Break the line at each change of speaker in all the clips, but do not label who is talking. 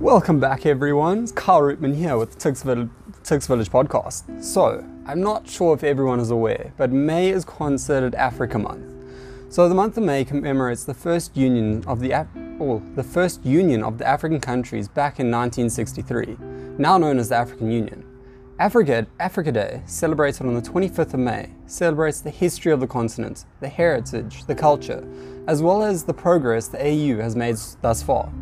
Welcome back, everyone. It's Carl Rootman here with Tuks Village, Tuks Village Podcast. So, I'm not sure if everyone is aware, but May is considered Africa Month. So, the month of May commemorates the first union of the Af- oh, the first union of the African countries back in 1963, now known as the African Union. Africa, Africa Day, celebrated on the 25th of May, celebrates the history of the continent, the heritage, the culture, as well as the progress the AU has made thus far.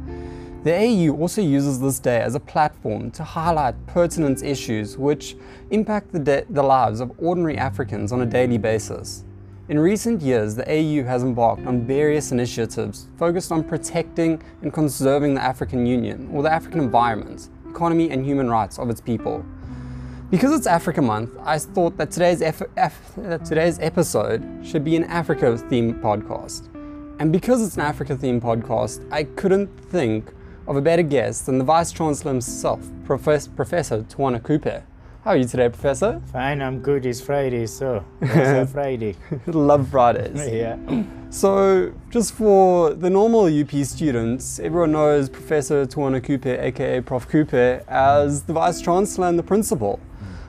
The AU also uses this day as a platform to highlight pertinent issues which impact the, the lives of ordinary Africans on a daily basis. In recent years, the AU has embarked on various initiatives focused on protecting and conserving the African Union or the African environment, economy, and human rights of its people. Because it's Africa Month, I thought that today's, today's episode should be an Africa themed podcast. And because it's an Africa themed podcast, I couldn't think of a better guest than the Vice Chancellor himself, Professor, Professor Tawana Kupe. How are you today, Professor?
Fine, I'm good. It's Friday, so it's Friday.
Love Fridays.
yeah.
So, just for the normal UP students, everyone knows Professor Tawana Kupe, aka Prof. Kupe, as the Vice Chancellor and the Principal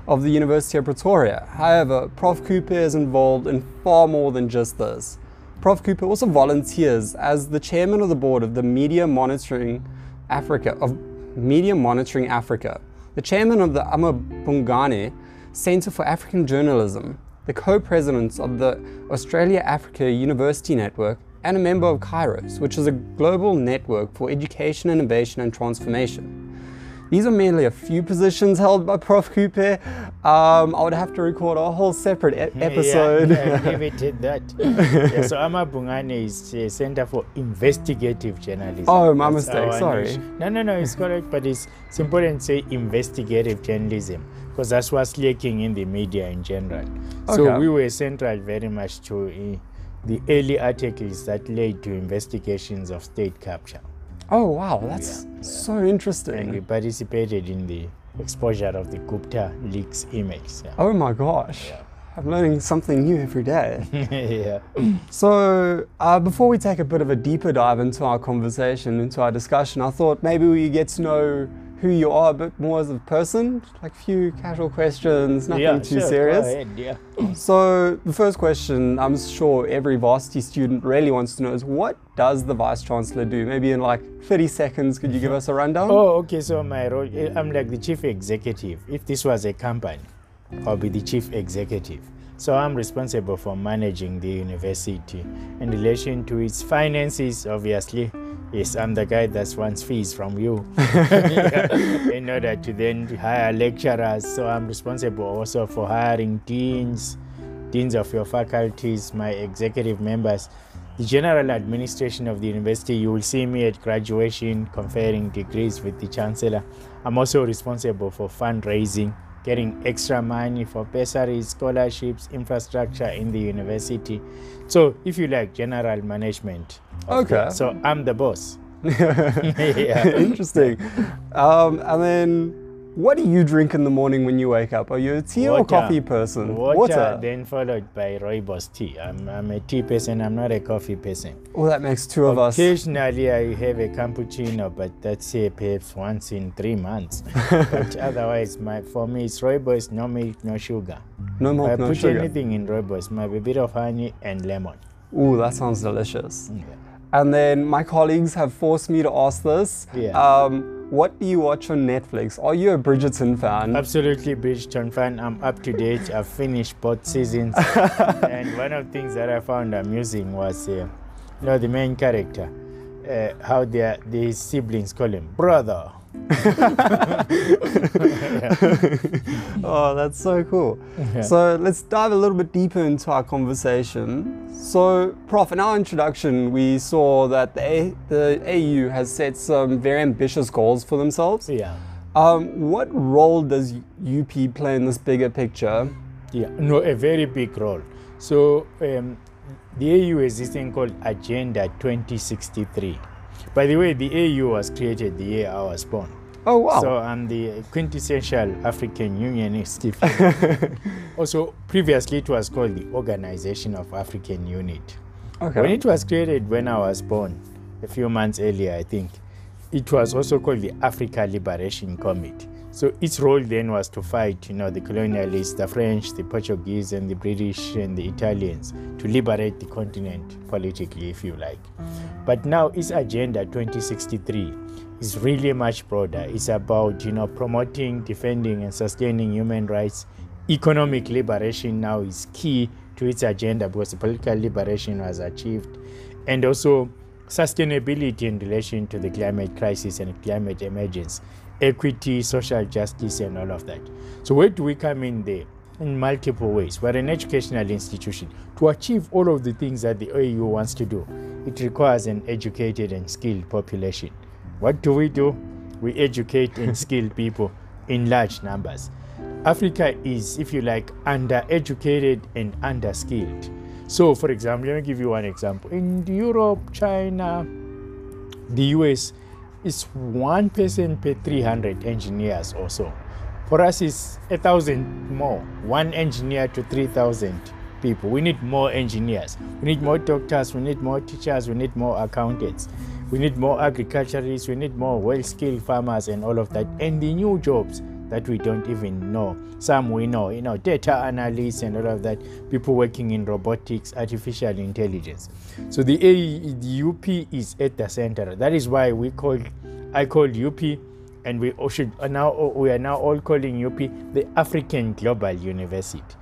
of the University of Pretoria. However, Prof. Kupe is involved in far more than just this. Prof. Kupe also volunteers as the chairman of the board of the Media Monitoring Africa of Media Monitoring Africa, the chairman of the amaBhungane Center for African Journalism, the co-president of the Australia Africa University Network, and a member of Kairos, which is a global network for education, innovation, and transformation. These are mainly a few positions held by Prof. Kupe. Um, I would have to record a whole separate e- episode.
Yeah, yeah, it at that. yeah, so amaBhungane is a Center for Investigative Journalism.
Oh, my
That's
mistake, sorry.
niche. No, no, no, it's correct, but it's, it's important to say investigative journalism because that's what's lacking in the media in general.
Okay.
So we were central very much to uh, the early articles that led to investigations of state capture.
Oh wow, that's
Yeah,
so
And we participated in the exposure of the Gupta leaks. Yeah.
Oh my gosh,
Yeah.
I'm learning something new every day.
yeah.
So, uh, before we take a bit of a deeper dive into our conversation, into our discussion, I thought maybe we get to know who you are a bit more as a person, like a few casual questions, nothing
yeah,
too
sure,
serious.
Go ahead, yeah.
So, the first question I'm sure every varsity student really wants to know is what does the Vice Chancellor do? Maybe in like 30 seconds, could you give us a rundown?
Oh, okay. So my role, I'm like the chief executive. If this was a company, I'll be the chief executive. So I'm responsible for managing the university in relation to its finances. Obviously, yes, I'm the guy that wants fees from you in order to then hire lecturers. So I'm responsible also for hiring deans, deans of your faculties, my executive members, the general administration of the university. You will see me at graduation conferring degrees with the chancellor. I'm also responsible for fundraising, getting extra money for bursaries, scholarships, infrastructure in the university. So, if you like, general management.
Okay.
So I'm the boss. yeah.
Interesting. Um, and then, what do you drink in the morning when you wake up? Are you a tea or coffee person?
Water, then followed by rooibos tea. I'm, I'm a tea person. I'm not a coffee person.
Well, that makes two of us.
Occasionally, I have a cappuccino, but that's uh, perhaps once in three months. but otherwise, my for me, it's rooibos, no milk, no sugar.
No
If I
milk, no
put anything in rooibos, maybe a bit of honey and lemon.
Ooh, that sounds delicious.
Yeah.
And then my colleagues have forced me to ask this.
Yeah.
Um, what do you watch on Netflix? Are you a Bridgerton fan?
Absolutely, Bridgerton fan. I'm up to date. I've finished both seasons. and one of the things that I found amusing was, uh, you know, the main character, uh, how their the siblings call him brother.
oh, that's so cool.
Yeah.
So let's dive a little bit deeper into our conversation. So, Prof, in our introduction, we saw that the, A- the AU has set some very ambitious goals for themselves.
Yeah.
Um, what role does UP play in this bigger picture?
Yeah, no, a very big role. So um, the AU has this thing called Agenda 2063. By the way, the AU was created the year I was born.
Oh, wow.
So I'm the quintessential African Unionist. also, previously it was called the Organization of African Unity.
okay.
When it was created when I was born, a few months earlier, I think, it was also called the Africa Liberation Committee. So its role then was to fight, you know, the colonialists, the French, the Portuguese, and the British and the Italians to liberate the continent politically, if you like. But now its agenda 2063 is really much broader. It's about, you know, promoting, defending, and sustaining human rights. Economic liberation now is key to its agenda because political liberation was achieved, and also sustainability in relation to the climate crisis and climate emergence equity, social justice, and all of that. So, where do we come in there? In multiple ways. We're an educational institution. To achieve all of the things that the AU wants to do, it requires an educated and skilled population. What do we do? We educate and skill people in large numbers. Africa is, if you like, undereducated and underskilled. So, for example, let me give you one example. In Europe, China, the US, is one person per 300 engineers or so. For us, it's a thousand more, one engineer to 3,000 people. We need more engineers. We need more doctors. We need more teachers. We need more accountants. We need more agriculturists. We need more well skilled farmers and all of that. And the new jobs that we don't even know. Some we know, you know, data analysts and all of that, people working in robotics, artificial intelligence. So the, A, the UP is at the center. That is why we call, I call UP, and we should uh, now uh, we are now all calling UP the African Global University.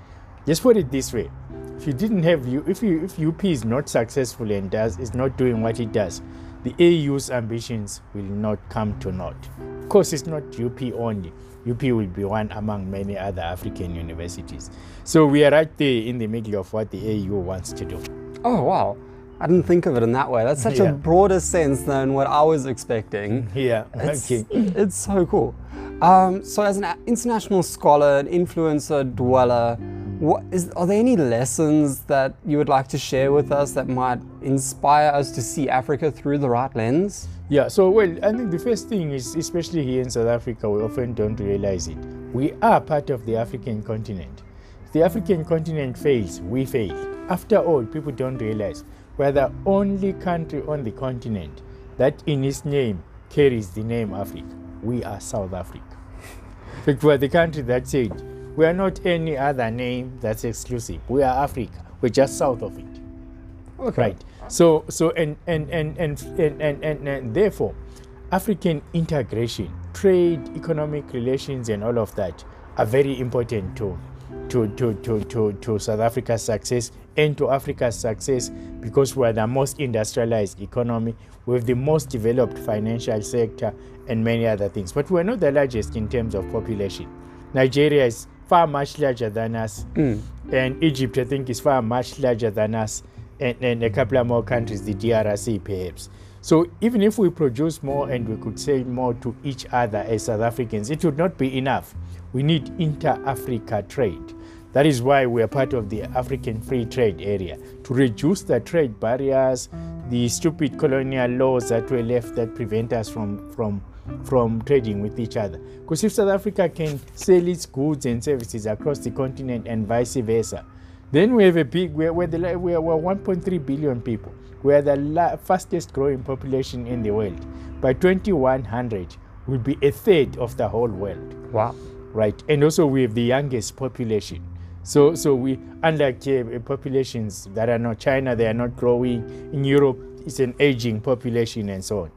Just put it this way: if you didn't have you, if you if UP is not successful and does is not doing what it does, the AU's ambitions will not come to naught. Of course, it's not UP only. UP will be one among many other African universities. So we are right there in the middle of what the AU wants to do.
Oh, wow. I didn't think of it in that way. That's such yeah. a broader sense than what I was expecting.
Yeah,
it's, okay. It's so cool. Um, so, as an international scholar, an influencer, dweller, what is, are there any lessons that you would like to share with us that might inspire us to see Africa through the right lens?
Yeah, so well, I think the first thing is, especially here in South Africa, we often don't realize it. We are part of the African continent. If the African continent fails, we fail. After all, people don't realize we're the only country on the continent that in its name carries the name Africa. We are South Africa. we're the country that said we are not any other name that's exclusive. We are Africa. We're just south of it.
Okay.
Right. So so and and and and and, and, and, and therefore African integration, trade, economic relations and all of that are very important to to, to, to, to, to South Africa's success and to Africa's success because we're the most industrialized economy with the most developed financial sector and many other things. But we're not the largest in terms of population. Nigeria is far much larger than us. Mm. And Egypt, I think, is far much larger than us. And, and a couple of more countries, the DRC perhaps. So even if we produce more and we could sell more to each other as South Africans, it would not be enough. We need inter-Africa trade. That is why we are part of the African Free Trade Area to reduce the trade barriers, the stupid colonial laws that were left that prevent us from, from from trading with each other. Because if South Africa can sell its goods and services across the continent and vice versa, then we have a big, we're, we're, the, we're, we're 1.3 billion people. We're the la- fastest growing population in the world. By 2100, we'll be a third of the whole world.
Wow.
Right. And also, we have the youngest population. So, so we, unlike uh, populations that are not China, they are not growing. In Europe, it's an aging population and so on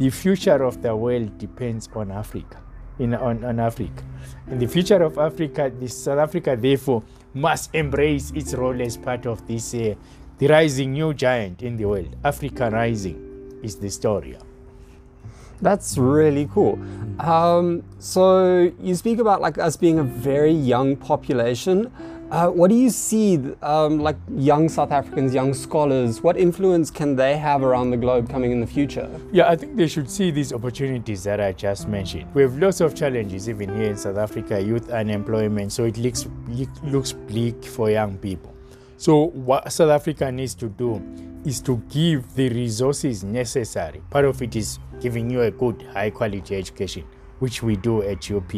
the future of the world depends on Africa, in, on, on Africa. And the future of Africa, the South Africa, therefore, must embrace its role as part of this, uh, the rising new giant in the world. Africa rising is the story.
That's really cool. Um, so you speak about like us being a very young population. Uh, what do you see, um, like young South Africans, young scholars, what influence can they have around the globe coming in the future?
Yeah, I think they should see these opportunities that I just mentioned. We have lots of challenges even here in South Africa, youth unemployment, so it looks, looks bleak for young people. So, what South Africa needs to do is to give the resources necessary. Part of it is giving you a good, high quality education, which we do at UP.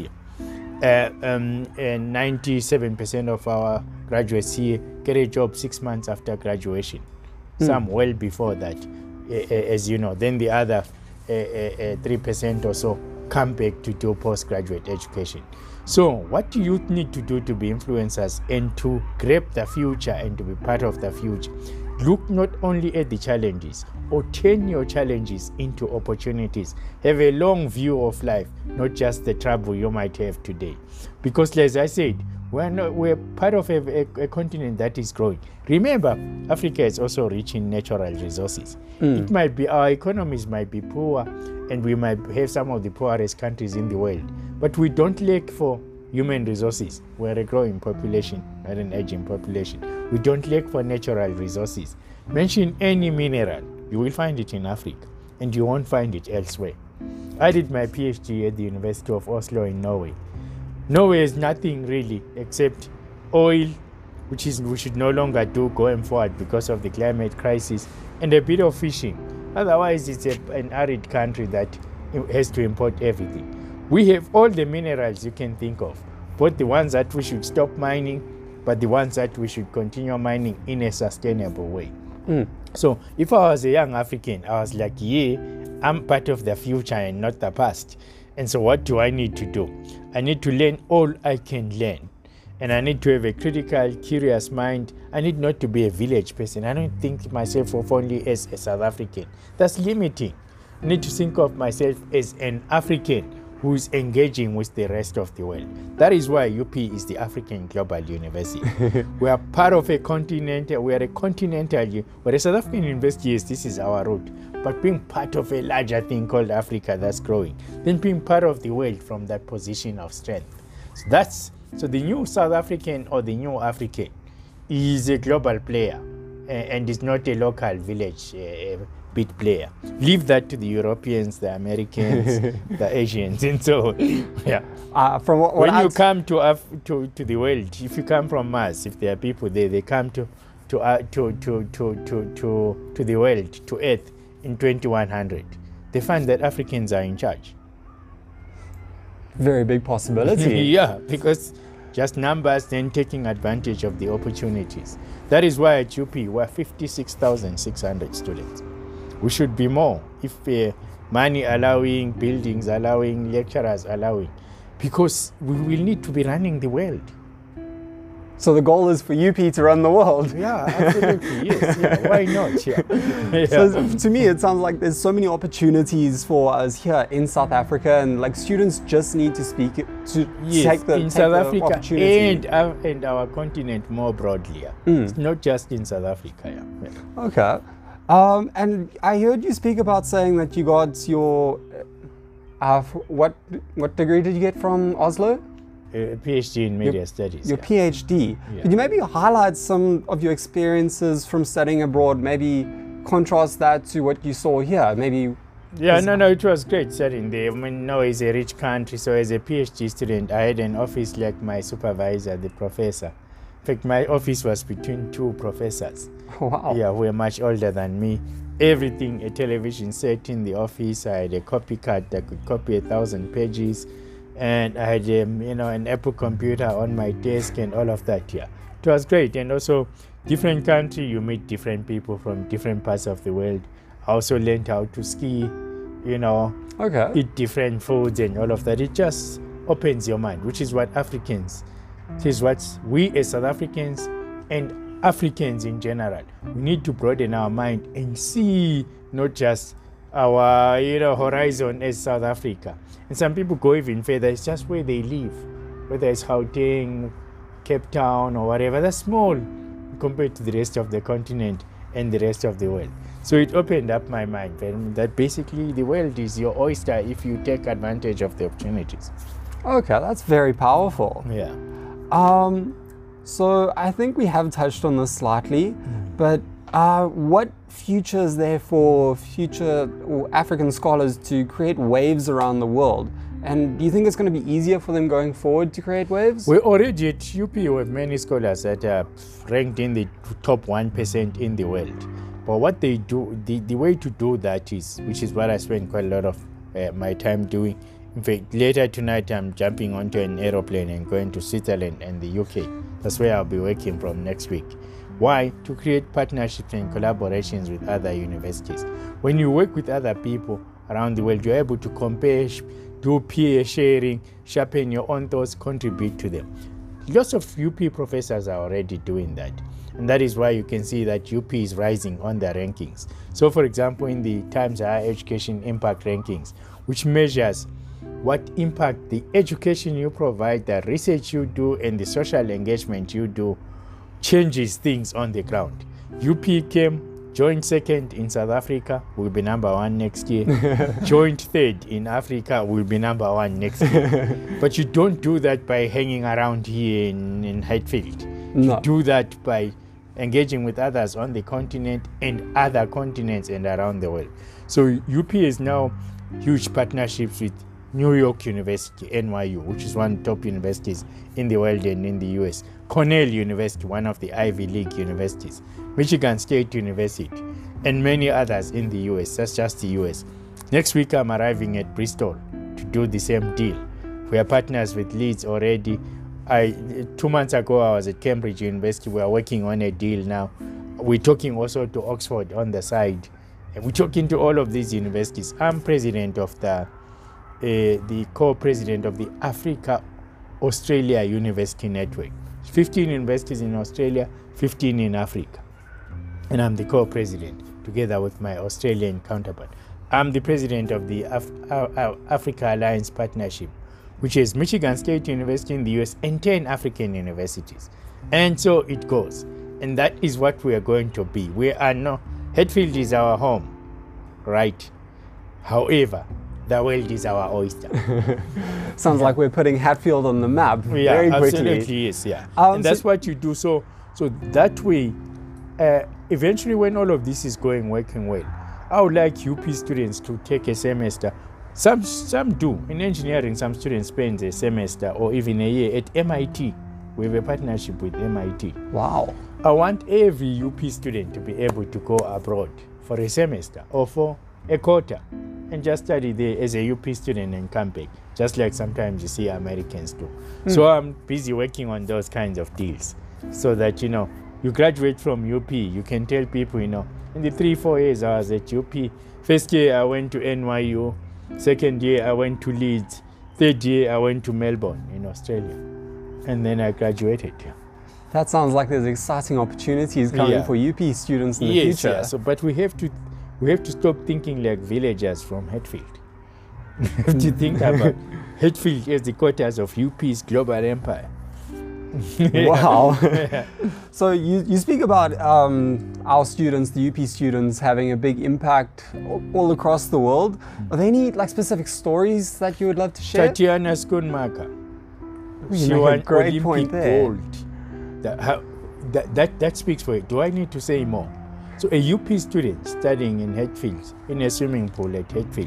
Um, 97% of our graduates here get a job six months after graduation, mm. some well before that, as you know. Then the other uh, uh, 3% or so come back to do postgraduate education. So, what do youth need to do to be influencers and to grab the future and to be part of the future? Look not only at the challenges or turn your challenges into opportunities. Have a long view of life, not just the trouble you might have today. Because, as I said, we're, not, we're part of a, a, a, continent that is growing. Remember, Africa is also rich in natural resources. Mm. It might be our economies might be poor, and we might have some of the poorest countries in the world, but we don't lack for human resources. We're a growing population, not an aging population. We don't lack for natural resources. Mention any mineral, you will find it in Africa, and you won't find it elsewhere. I did my PhD at the University of Oslo in Norway. Norway is nothing really except oil, which is we should no longer do going forward because of the climate crisis, and a bit of fishing. Otherwise, it's a, an arid country that has to import everything. We have all the minerals you can think of, both the ones that we should stop mining, but the ones that we should continue mining in a sustainable way. Mm. So, if I was a young African, I was like, yeah, I'm part of the future and not the past. And so, what do I need to do? I need to learn all I can learn. And I need to have a critical, curious mind. I need not to be a village person. I don't think myself of only as a South African. That's limiting. I need to think of myself as an African who is engaging with the rest of the world. That is why UP is the African Global University. we are part of a continent, we are a continental, but a South African university, yes, this is our root. But being part of a larger thing called Africa that's growing, then being part of the world from that position of strength. So that's so the new South African or the new African is a global player and is not a local village uh, bit player. Leave that to the Europeans, the Americans, the Asians, and so yeah. Uh, from what, what when I'd you come to, Af- to to the world, if you come from Mars, if there are people there, they come to to uh, to, to to to to to the world, to Earth in 2100. They find that Africans are in charge.
Very big possibility.
yeah, because just numbers and taking advantage of the opportunities. That is why at UP we're 56,600 students we should be more if uh, money allowing, buildings allowing, lecturers allowing, because we will need to be running the world.
So the goal is for UP to run the world.
Yeah, absolutely. yes. Yeah. Why not? Yeah.
yeah. So to me, it sounds like there's so many opportunities for us here in South Africa, and like students just need to speak to
yes,
take the
in
take
South
the
Africa
opportunity.
and our, and our continent more broadly. Yeah.
Mm.
It's not just in South Africa. Yeah.
Okay. Um, and I heard you speak about saying that you got your uh, what what degree did you get from Oslo?
A PhD in media
your,
studies.
Your
yeah.
PhD. Yeah. Could you maybe highlight some of your experiences from studying abroad? Maybe contrast that to what you saw here. Maybe.
Yeah, no, no, it was great studying there. I mean, no, it's a rich country, so as a PhD student, I had an office like my supervisor, the professor. In fact, my office was between two professors.
Wow.
Yeah, who were much older than me. Everything, a television set in the office. I had a copy card that could copy a thousand pages, and I had, um, you know, an Apple computer on my desk and all of that. Yeah, it was great. And also, different country, you meet different people from different parts of the world. I also learned how to ski, you know,
okay.
eat different foods and all of that. It just opens your mind, which is what Africans, this is what we as South Africans and Africans in general, we need to broaden our mind and see not just our you know horizon as South Africa. And some people go even further, it's just where they live, whether it's Gauteng, Cape Town, or whatever. That's small compared to the rest of the continent and the rest of the world. So it opened up my mind that basically the world is your oyster if you take advantage of the opportunities.
Okay, that's very powerful.
Yeah.
Um, so I think we have touched on this slightly, mm. but uh, what future is there for future African scholars to create waves around the world? And do you think it's going to be easier for them going forward to create waves?
We already at UP have many scholars that are ranked in the top 1% in the world. But what they do, the, the way to do that is, which is what I spend quite a lot of uh, my time doing. In fact, later tonight I'm jumping onto an aeroplane and going to Switzerland and the UK. That's where I'll be working from next week. Why? To create partnerships and collaborations with other universities. When you work with other people around the world. You're able to compare, do peer sharing, sharpen your own thoughts, contribute to them. Lots of UP professors are already doing that. And that is why you can see that UP is rising on the rankings. So, for example, in the Times Higher Education Impact Rankings, which measures what impact the education you provide, the research you do, and the social engagement you do changes things on the ground. UP came joint second in South Africa, will be number one next year. joint third in Africa, will be number one next year. but you don't do that by hanging around here in, in Hatfield.
No.
You do that by engaging with others on the continent and other continents and around the world. So UP is now huge partnerships with New York University, NYU, which is one of the top universities in the world and in the US, Cornell University, one of the Ivy League universities, Michigan State University, and many others in the US. That's just the US. Next week, I'm arriving at Bristol to do the same deal. We are partners with Leeds already. I two months ago I was at Cambridge University. We are working on a deal now. We're talking also to Oxford on the side. And we're talking to all of these universities. I'm president of the Uh, the co-president of the Africa Australia University Network. 15 universities in Australia, 15 in Africa. And I'm the co-president together with my Australian counterpart. I'm the president of the Af- Af- Africa Alliance Partnership, which is Michigan State University in the US and 10 African universities. And so it goes. And that is what we are going to be. We are no Hatfield is our home, right? However, the world is our oyster.
Sounds like we're putting Hatfield on the map
yeah,
very quickly.
absolutely is. Yeah,
Um,
and that's
so-
what you do. So, so that way, uh, eventually, when all of this is going working well, I would like UP students to take a semester. Some some do in engineering. Some students spend a semester or even a year at MIT. We have a partnership with MIT.
Wow.
I want every UP student to be able to go abroad for a semester or for a quarter and just study there as a UP student and come back, just like sometimes you see Americans do. So hmm. I'm busy working on those kinds of deals so that, you know, you graduate from UP, you can tell people, you know, in the three, four years I was at UP. First year I went to NYU, second year I went to Leeds, third year I went to Melbourne in Australia, and then I graduated.
That sounds like there's exciting opportunities coming
Yeah.
for UP students in the
yes,
future.
yeah. So, but we have to, we have to stop thinking like villagers from Hatfield. we have to think about Hatfield as the quarters of UP's global empire.
Wow.
Yeah.
So you, you speak about um, our students, the UP students, having a big impact all across the world. Are there any like specific stories that you would love to share?
Tatjana Schoenmaker.
You
She won
great
Olympic
point there.
gold. That, how, that, that, that speaks for it. Do I need to say more? So a UP student studying in Hatfield, in a swimming pool at Hatfield,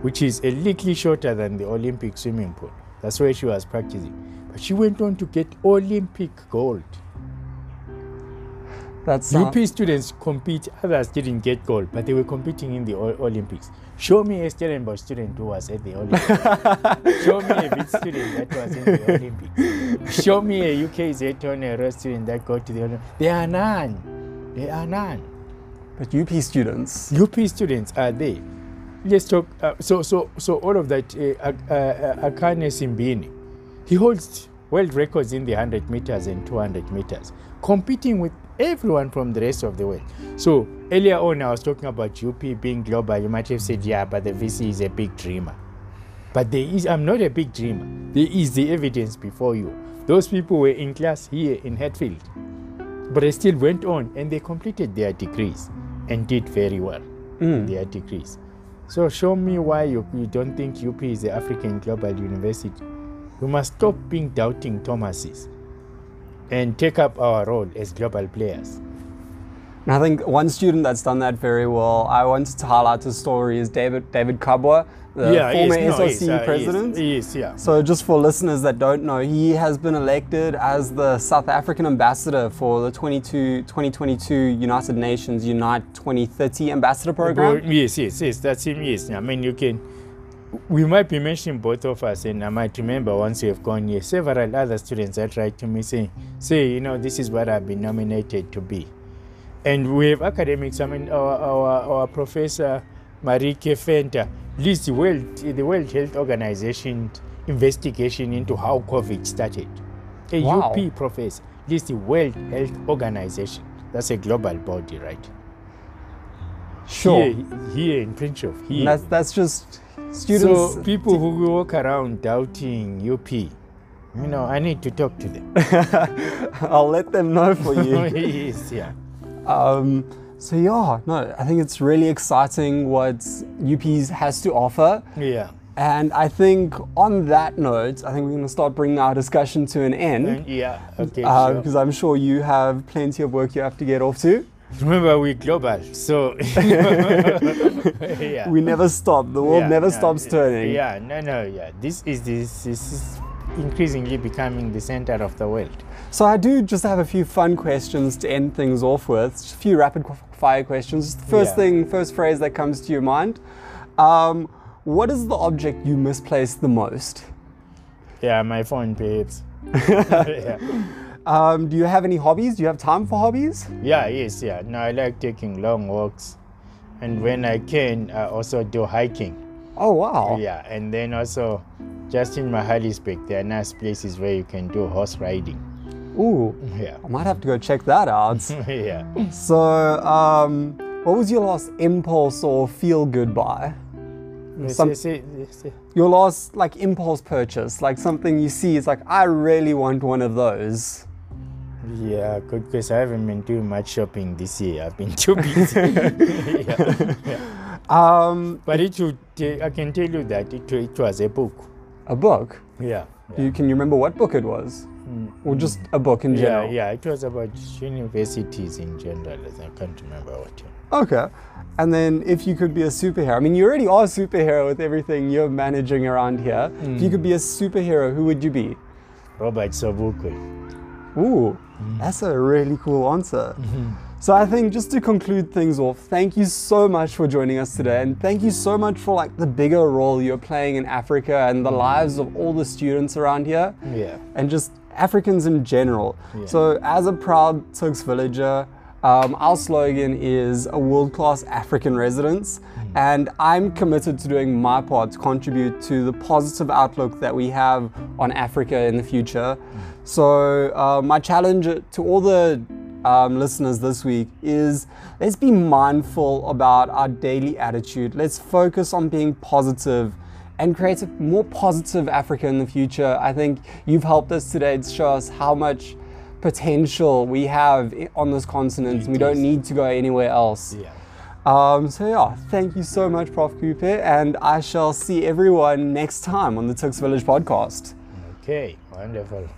which is a little shorter than the Olympic swimming pool. That's where she was practicing. But she went on to get Olympic gold.
That's
UP students compete, others didn't get gold, but they were competing in the O- Olympics. Show me a Stellenbosch student who was at the Olympics. Show me a Wits student that was in the Olympics. Show me a UKZN student that got to the Olympics. There are none. There are none.
But UP students.
UP students are there. Let's talk. Uh, so, so, so all of that. Uh, uh, uh, Akani Simbine, he holds world records in the 100 meters and 200 meters, competing with everyone from the rest of the world. So earlier on, I was talking about UP being global. You might have said, yeah, but the VC is a big dreamer. But there is. I'm not a big dreamer. There is the evidence before you. Those people were in class here in Hatfield, but they still went on and they completed their degrees and did very well
Mm.
their degrees. So show me why you, you don't think UP is the African Global University. We must stop being doubting Thomases and take up our role as global players.
And I think one student that's done that very well, I wanted to highlight his story, is David David Kabwa, the former
yes, no, SRC uh,
president.
Yes, yeah.
So, just for listeners that don't know, he has been elected as the South African ambassador for the 22, 2022 United Nations Unite 2030 ambassador program.
Well, yes, yes, yes. That's him. Yes. I mean, you can. We might be mentioning both of us, and I might remember once we have gone here, several other students that write to me saying, "Say, you know, this is what I've been nominated to be," and we have academics. I mean, our our, our professor Marietjie Venter leads the World, the World Health Organization investigation into how COVID started. A
Wow.
UP professor, leads the World Health Organization. That's a global body, right?
Sure.
Here, here in Prince of here.
That's that's just students.
so people who walk around doubting UP, you know, I need to talk to them.
I'll let them know for you.
yes, yeah.
Um, so yeah, no, I think it's really exciting what UPs has to offer.
Yeah.
And I think on that note, I think we're going to start bringing our discussion to an end
yeah, okay.
uh,
sure.
because I'm sure you have plenty of work you have to get off to.
Remember, we're global, so yeah.
We never stop. The world
Yeah,
never
no,
stops turning.
Yeah, no, no, yeah. This is this, this is increasingly becoming the center of the world.
So I do just have a few fun questions to end things off with. Just a few rapid fire questions. Just the First
Yeah.
thing, first phrase that comes to your mind. Um, what is the object you misplace the most?
Yeah, my phone, perhaps. yeah.
Um, do you have any hobbies? Do you have time for hobbies?
yeah, yes, yeah. No, I like taking long walks, and when I can, I also do hiking.
Oh wow!
Yeah, and then also, just in Magaliesberg, there are nice places where you can do horse riding.
Ooh,
Yeah,
I might have to go check that out.
yeah.
so, um, what was your last impulse or feel good buy? Some- Your last like impulse purchase, like something you see, it's like I really want one of those.
Yeah, good because I haven't been doing much shopping this year. I've been too busy. yeah. yeah.
Um,
But it would, I can tell you that it, it was a book.
a book.
Yeah.
You can you remember what book it was,
Mm.
or just a book in
Yeah,
general?
yeah, it was about universities in general. I can't remember what.
Okay. And then if you could be a superhero, I mean, you already are a superhero with everything you're managing around here. If you could be a superhero, who would you be?
Robert Sobukwe.
Ooh, that's a really cool answer. So I think just to conclude things off, thank you so much for joining us today, and thank you so much for like the bigger role you're playing in Africa and the lives of all the students around here,
Yeah.
and just Africans in general.
Yeah.
So as a proud Tuks villager, um, our slogan is a world-class African residence, and I'm committed to doing my part to contribute to the positive outlook that we have on Africa in the future. So uh, my challenge to all the um, listeners this week is let's be mindful about our daily attitude. Let's focus on being positive and create a more positive Africa in the future. I think you've helped us today to show us how much potential we have on this continent. we don't need to go anywhere else.
Yeah.
Um, so yeah, thank you so much, Prof. Cooper, and I shall see everyone next time on the Tuks Village podcast.
Okay. Wonderful.